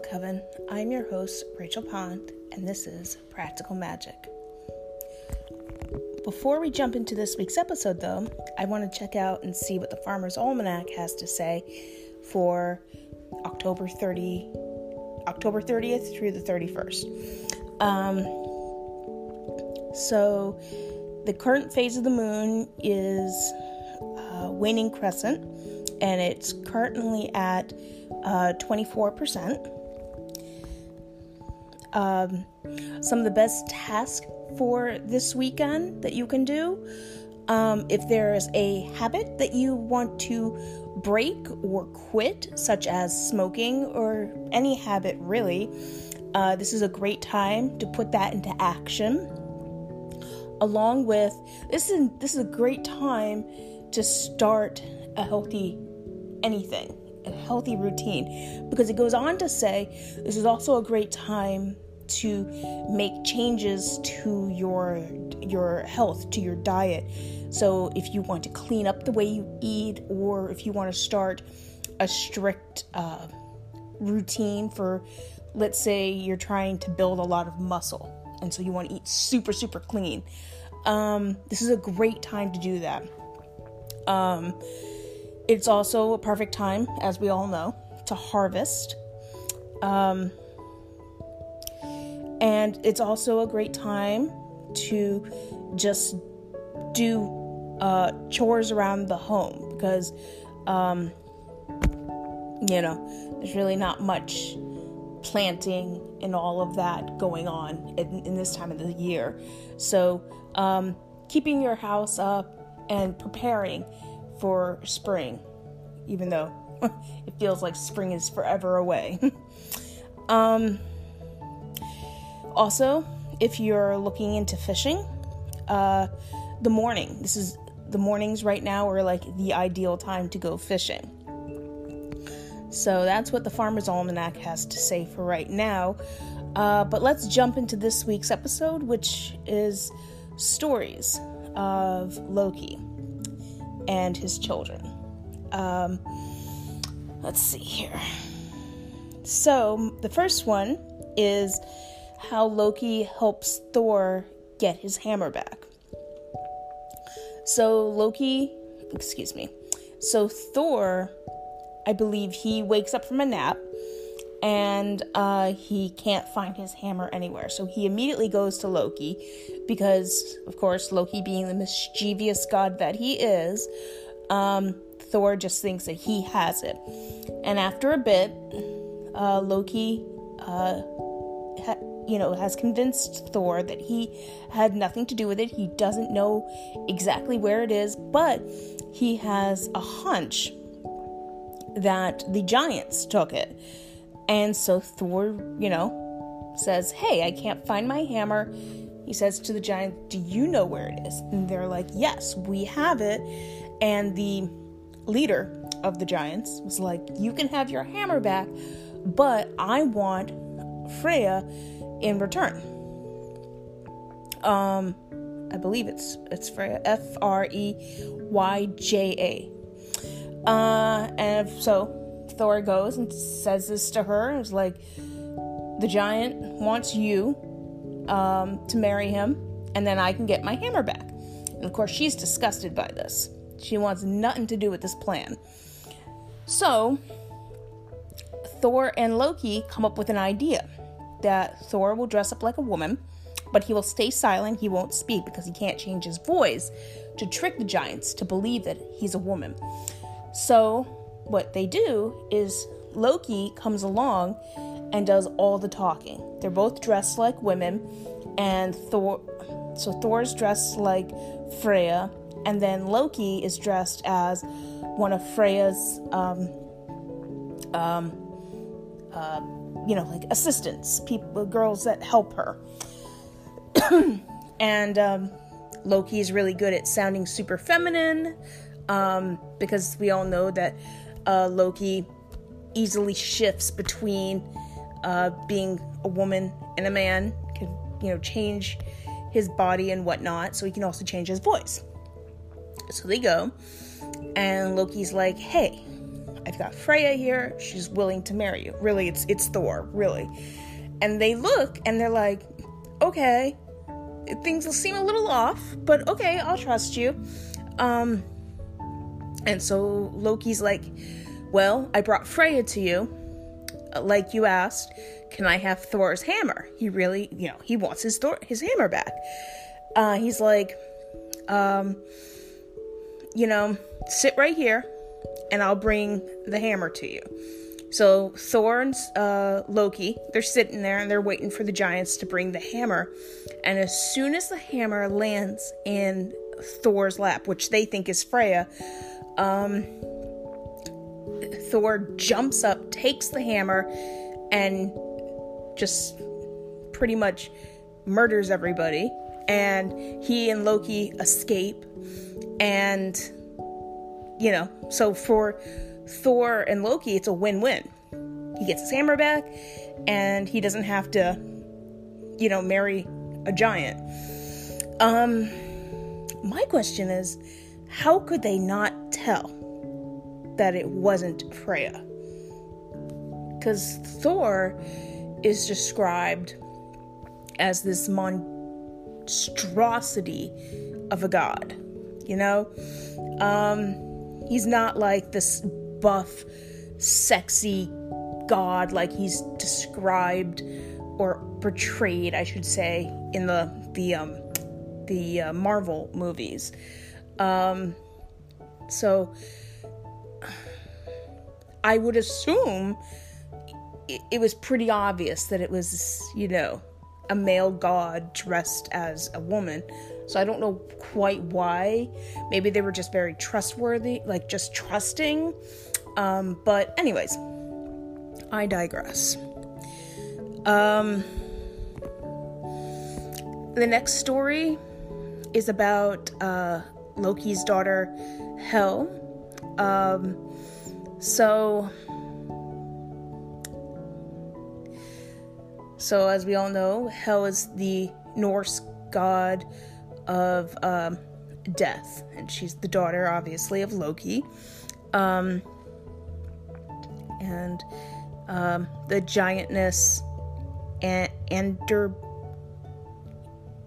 Coven. I'm your host, Rachel Pond, and this is Practical Magic. Before we jump into this week's episode, though, I want to check out and see what the Farmer's Almanac has to say for October 30, October 30th through the 31st. Um, so, the current phase of the moon is uh, waning crescent, and it's currently at uh, 24%. Um, some of the best tasks for this weekend that you can do. Um, if there's a habit that you want to break or quit, such as smoking or any habit really, uh, this is a great time to put that into action. Along with this is this is a great time to start a healthy anything healthy routine. Because it goes on to say this is also a great time to make changes to your your health to your diet. So if you want to clean up the way you eat or if you want to start a strict uh, routine for let's say you're trying to build a lot of muscle and so you want to eat super super clean um, this is a great time to do that. Um, it's also a perfect time, as we all know, to harvest. Um, and it's also a great time to just do uh, chores around the home because, um, you know, there's really not much planting and all of that going on in, in this time of the year. So, um, keeping your house up and preparing for spring, even though it feels like spring is forever away. um, also, if you're looking into fishing, uh, the morning. This is the mornings right now are like the ideal time to go fishing. So that's what the Farmer's Almanac has to say for right now. Uh, but let's jump into this week's episode, which is stories of Loki and his children. Um, let's see here. So, the first one is how Loki helps Thor get his hammer back. So, Loki, excuse me. So, Thor, I believe he wakes up from a nap and uh, he can't find his hammer anywhere. So he immediately goes to Loki because, of course, Loki being the mischievous god that he is, um, Thor just thinks that he has it. And after a bit, uh, Loki, uh, ha- you know, has convinced Thor that he had nothing to do with it. He doesn't know exactly where it is, but he has a hunch that the giants took it and so Thor, you know, says, Hey, I can't find my hammer. He says to the giant, Do you know where it is? And they're like, Yes, we have it. And the leader of the giants was like, You can have your hammer back, but I want Freya in return. Um, I believe it's it's Freya, F R E Y J A. Uh, and so Thor goes and says this to her. It's like, the giant wants you um, to marry him, and then I can get my hammer back. And of course, she's disgusted by this. She wants nothing to do with this plan. So, Thor and Loki come up with an idea that Thor will dress up like a woman, but he will stay silent. He won't speak because he can't change his voice to trick the giants to believe that he's a woman. So, what they do is Loki comes along and does all the talking. They're both dressed like women, and Thor. So Thor's dressed like Freya, and then Loki is dressed as one of Freya's, um, um, uh, you know, like assistants, people, girls that help her. and um, Loki is really good at sounding super feminine, um, because we all know that uh, Loki easily shifts between uh, being a woman and a man, can you know change his body and whatnot, so he can also change his voice. So they go, and Loki's like, "Hey, I've got Freya here. She's willing to marry you. Really, it's it's Thor, really. And they look and they're like, okay, things will seem a little off, but okay, I'll trust you. Um, and so Loki's like, well, I brought Freya to you, like you asked. Can I have Thor's hammer? He really, you know, he wants his Thor his hammer back. Uh, he's like, um, you know, sit right here, and I'll bring the hammer to you. So Thor and uh, Loki, they're sitting there and they're waiting for the giants to bring the hammer. And as soon as the hammer lands in Thor's lap, which they think is Freya, um, Thor jumps up, takes the hammer, and just pretty much murders everybody. And he and Loki escape. And, you know, so for Thor and Loki, it's a win win. He gets his hammer back, and he doesn't have to, you know, marry a giant. Um, my question is how could they not tell that it wasn't Freya? Because Thor is described as this monstrosity of a god, you know? Um, he's not like this buff, sexy god like he's described or portrayed, I should say, in the the um the uh, Marvel movies. Um, so I would assume it, it was pretty obvious that it was, you know, a male god dressed as a woman. So I don't know quite why. Maybe they were just very trustworthy, like just trusting. Um, but, anyways, I digress. Um, the next story is about uh, Loki's daughter, Hel. Um, so, so as we all know, Hel is the Norse god of um, death, and she's the daughter, obviously, of Loki. Um, and um, the giantess and Ander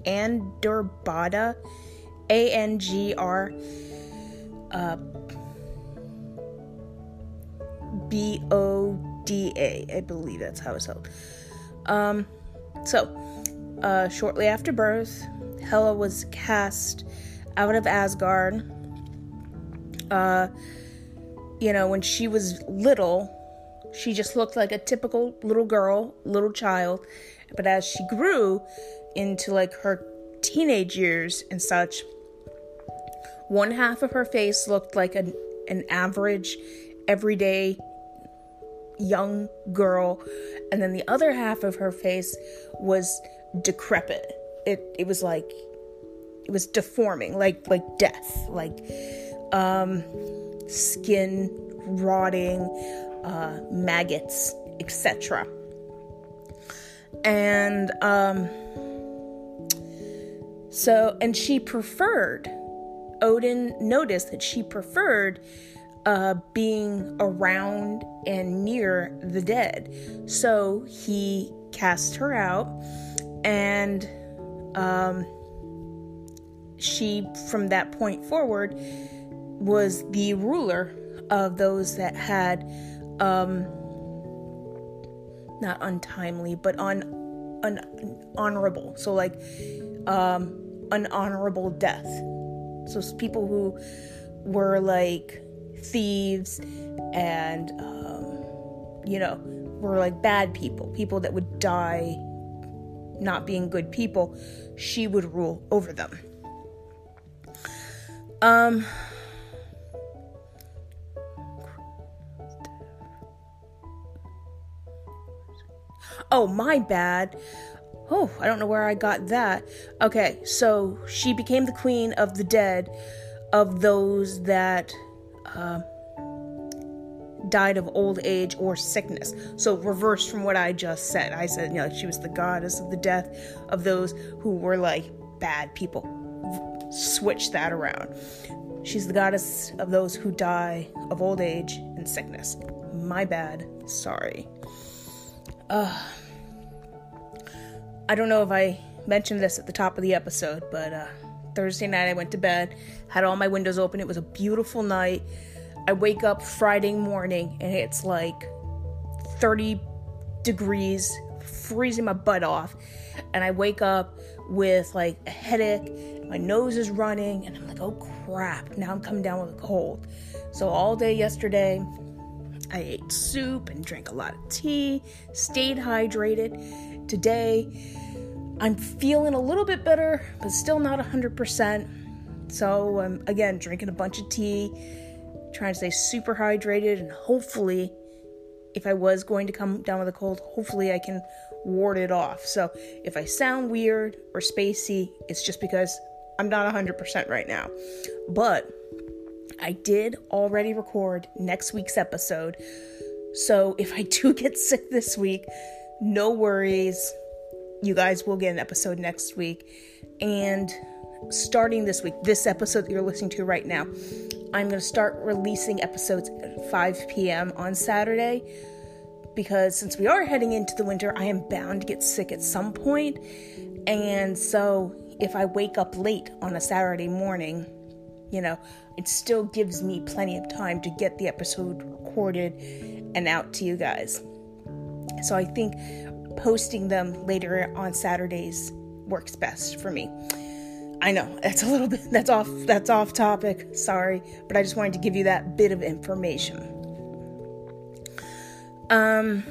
Andurbada, A N G R uh, B O D A. I believe that's how it's spelled. Um, so, uh, shortly after birth, Hela was cast out of Asgard. Uh, you know, when she was little, she just looked like a typical little girl, little child. But as she grew into like her teenage years and such, one half of her face looked like an, an average, everyday young girl, and then the other half of her face was decrepit. It it was like it was deforming, like like death, like um, skin rotting, uh, maggots, etc. And um, so, and she preferred, Odin noticed that she preferred uh, being around and near the dead. So he cast her out, and um, she, from that point forward, was the ruler of those that had um not untimely but un, un honorable so like um an honorable death so people who were like thieves and um you know were like bad people people that would die not being good people she would rule over them um Oh, my bad. Oh, I don't know where I got that. Okay, so she became the queen of the dead, of those that uh, died of old age or sickness. So reversed from what I just said. I said, you know, she was the goddess of the death of those who were like bad people. Switch that around. She's the goddess of those who die of old age and sickness. My bad. Sorry. Uh, I don't know if I mentioned this at the top of the episode, but uh, Thursday night I went to bed, had all my windows open. It was a beautiful night. I wake up Friday morning and it's like 30 degrees, freezing my butt off. And I wake up with like a headache, my nose is running, and I'm like, oh crap, now I'm coming down with a cold. So all day yesterday, I ate soup and drank a lot of tea, stayed hydrated. Today, I'm feeling a little bit better, but still not 100%. So I'm again drinking a bunch of tea, trying to stay super hydrated, and hopefully, if I was going to come down with a cold, hopefully I can ward it off. So if I sound weird or spacey, it's just because I'm not 100% right now. But I did already record next week's episode. So if I do get sick this week, no worries. You guys will get an episode next week. And starting this week, this episode that you're listening to right now, I'm going to start releasing episodes at 5 p.m. on Saturday because since we are heading into the winter, I am bound to get sick at some point. And so if I wake up late on a Saturday morning, you know, it still gives me plenty of time to get the episode recorded and out to you guys. So I think posting them later on Saturdays works best for me. I know that's a little bit that's off that's off topic. Sorry, but I just wanted to give you that bit of information. Um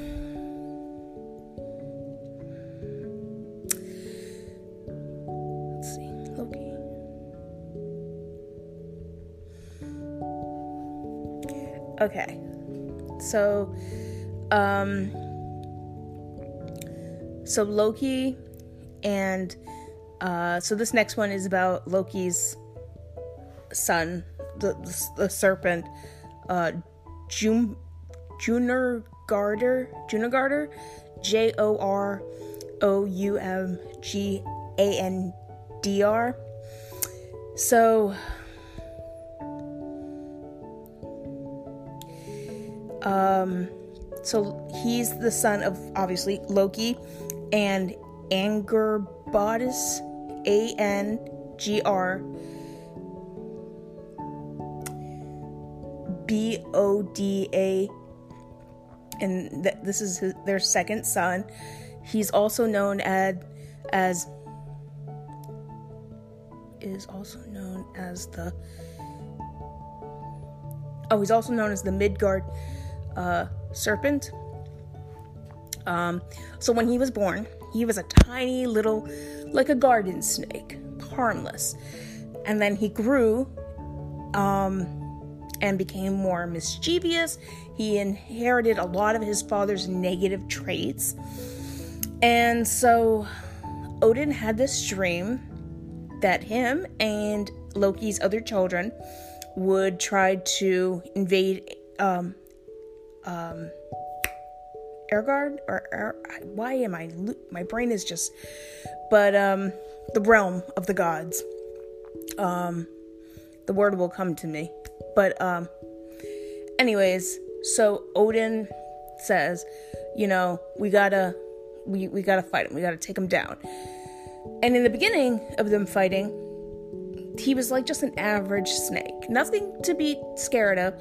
Okay. So, um, so Loki and uh, so this next one is about Loki's son, the the, the serpent, uh, Jun Garter, Garter, J O R O U M G A N D R. So Um, so he's the son of obviously Loki and Angrbodas, A N G R B O D A, and th- this is his, their second son. He's also known as as is also known as the oh he's also known as the Midgard uh, serpent. Um, so when he was born, he was a tiny little, like a garden snake, harmless. And then he grew um, and became more mischievous. He inherited a lot of his father's negative traits. And so Odin had this dream that him and Loki's other children would try to invade um, um Ergard or er, why am I my brain is just but um the realm of the gods. Um the word will come to me. But um anyways, so Odin says, you know, we gotta we we gotta fight him. We gotta take him down. And in the beginning of them fighting, he was like just an average snake, nothing to be scared of.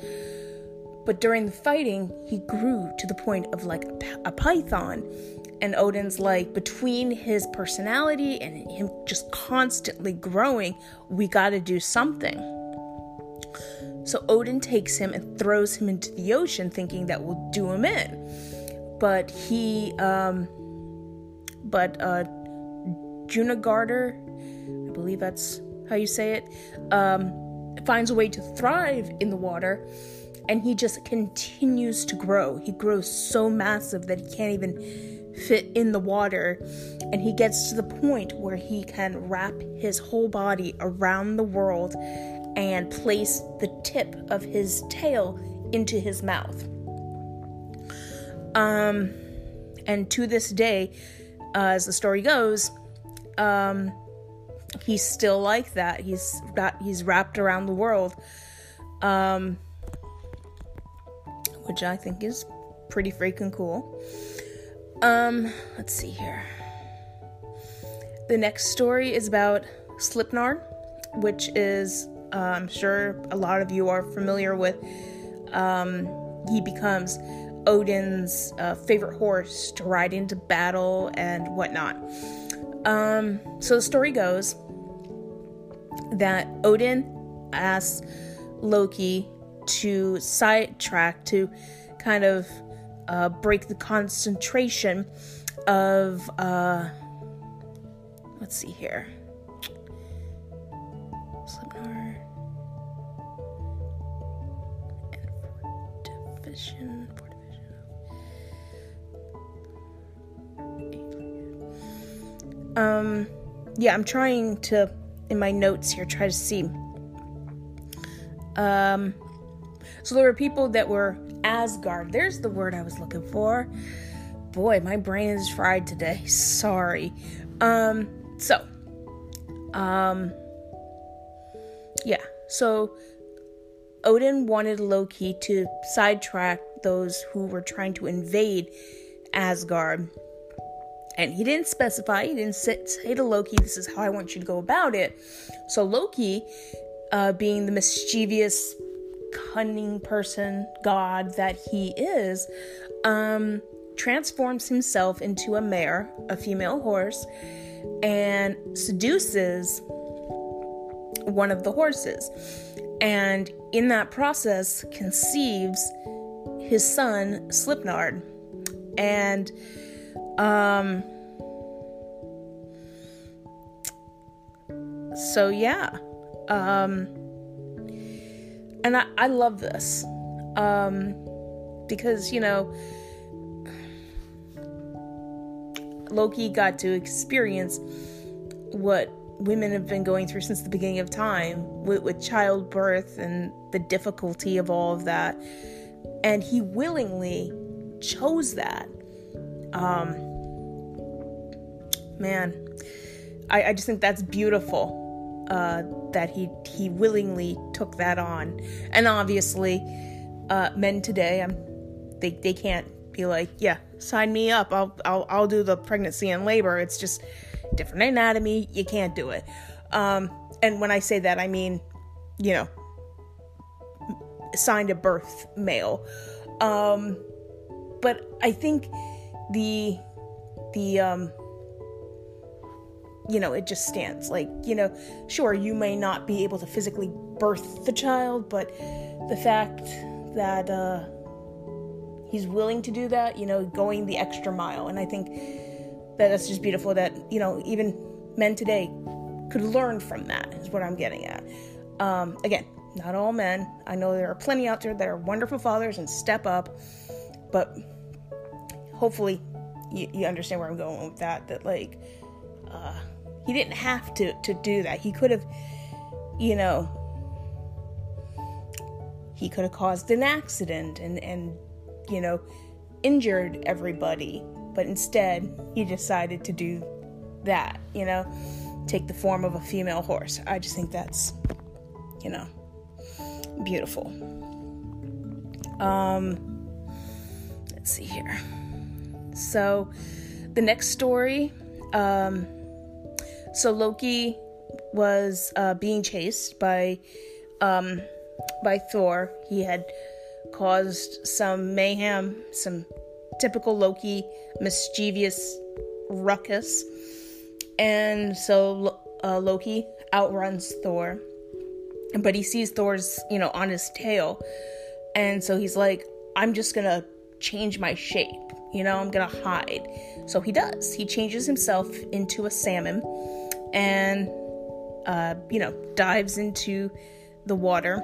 But during the fighting, he grew to the point of like a, a python. And Odin's like, between his personality and him just constantly growing, we gotta do something. So Odin takes him and throws him into the ocean, thinking that will do him in. But he, um, but uh, Junagarder, I believe that's how you say it, um, finds a way to thrive in the water and he just continues to grow. He grows so massive that he can't even fit in the water. And he gets to the point where he can wrap his whole body around the world and place the tip of his tail into his mouth. Um, and to this day, uh, as the story goes, um, he's still like that. He's got he's wrapped around the world. Um, which I think is pretty freaking cool. Um, let's see here. The next story is about Sleipnir, which is, uh, I'm sure a lot of you are familiar with. Um, he becomes Odin's uh, favorite horse to ride into battle and whatnot. Um, so the story goes that Odin asks Loki to sidetrack to kind of uh, break the concentration of uh, let's see here. Sleipnir and division um yeah i'm trying to in my notes here try to see. Um so there were people that were Asgard. There's the word I was looking for. Boy, my brain is fried today. Sorry. Um so um yeah. So Odin wanted Loki to sidetrack those who were trying to invade Asgard. And he didn't specify, he didn't say, to Loki, this is how I want you to go about it. So Loki, uh, being the mischievous cunning person, God that he is, um, transforms himself into a mare, a female horse, and seduces one of the horses. And in that process, conceives his son, Slipnard. And, um, so yeah, um, and I, I love this um, because you know Loki got to experience what women have been going through since the beginning of time with, with childbirth and the difficulty of all of that, and he willingly chose that. Um, man, I, I just think that's beautiful uh, that he he willingly took that on. And obviously, uh, men today, I'm they they can't be like, yeah, sign me up. I'll I'll I'll do the pregnancy and labor. It's just different anatomy. You can't do it. Um, and when I say that, I mean, you know, signed a birth male. Um, but I think the the um you know, it just stands. Like, you know, sure, you may not be able to physically birth the child, but the fact that uh, he's willing to do that, you know, going the extra mile. And I think that that's just beautiful that, you know, even men today could learn from that, is what I'm getting at. Um, again, not all men. I know there are plenty out there that are wonderful fathers and step up, but hopefully you, you understand where I'm going with that. That, like, uh, he didn't have to to do that. He could have, you know, he could have caused an accident and and you know, injured everybody, but instead he decided to do that, you know, take the form of a female horse. I just think that's you know, beautiful. Um let's see here. So the next story um so Loki was uh, being chased by um, by Thor. He had caused some mayhem, some typical Loki mischievous ruckus, and so uh, Loki outruns Thor. But he sees Thor's, you know, on his tail, and so he's like, "I'm just gonna change my shape." You know, I'm gonna hide. So he does. He changes himself into a salmon and, uh, you know, dives into the water.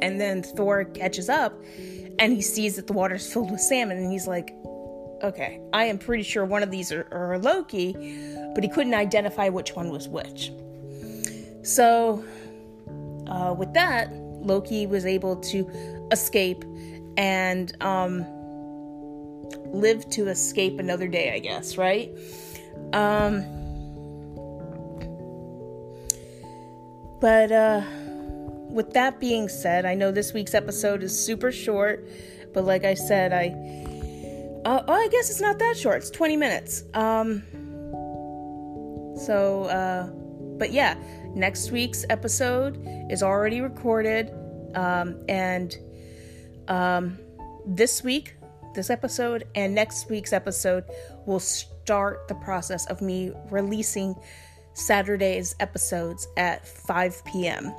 And then Thor catches up and he sees that the water is filled with salmon. And he's like, okay, I am pretty sure one of these are, are Loki, but he couldn't identify which one was which. So, uh, with that, Loki was able to escape and um, live to escape another day, I guess, right? Um, but uh, with that being said, I know this week's episode is super short, but like I said, I uh, well, I guess it's not that short. It's 20 minutes. Um, so, uh, but yeah, next week's episode is already recorded, um, and um, this week, this episode, and next week's episode will start the process of me releasing Saturday's episodes at 5 p.m.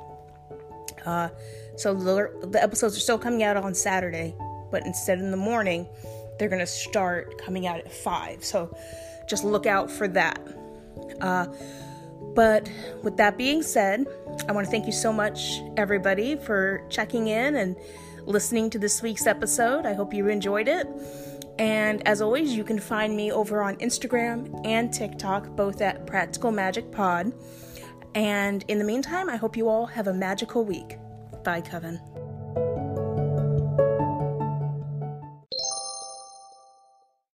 Uh, so the, the episodes are still coming out on Saturday, but instead in the morning, they're going to start coming out at 5. So just look out for that. Uh, but with that being said, I want to thank you so much, everybody, for checking in and listening to this week's episode. I hope you enjoyed it. And as always, you can find me over on Instagram and TikTok, both at Practical Magic Pod. And in the meantime, I hope you all have a magical week. Bye, Coven.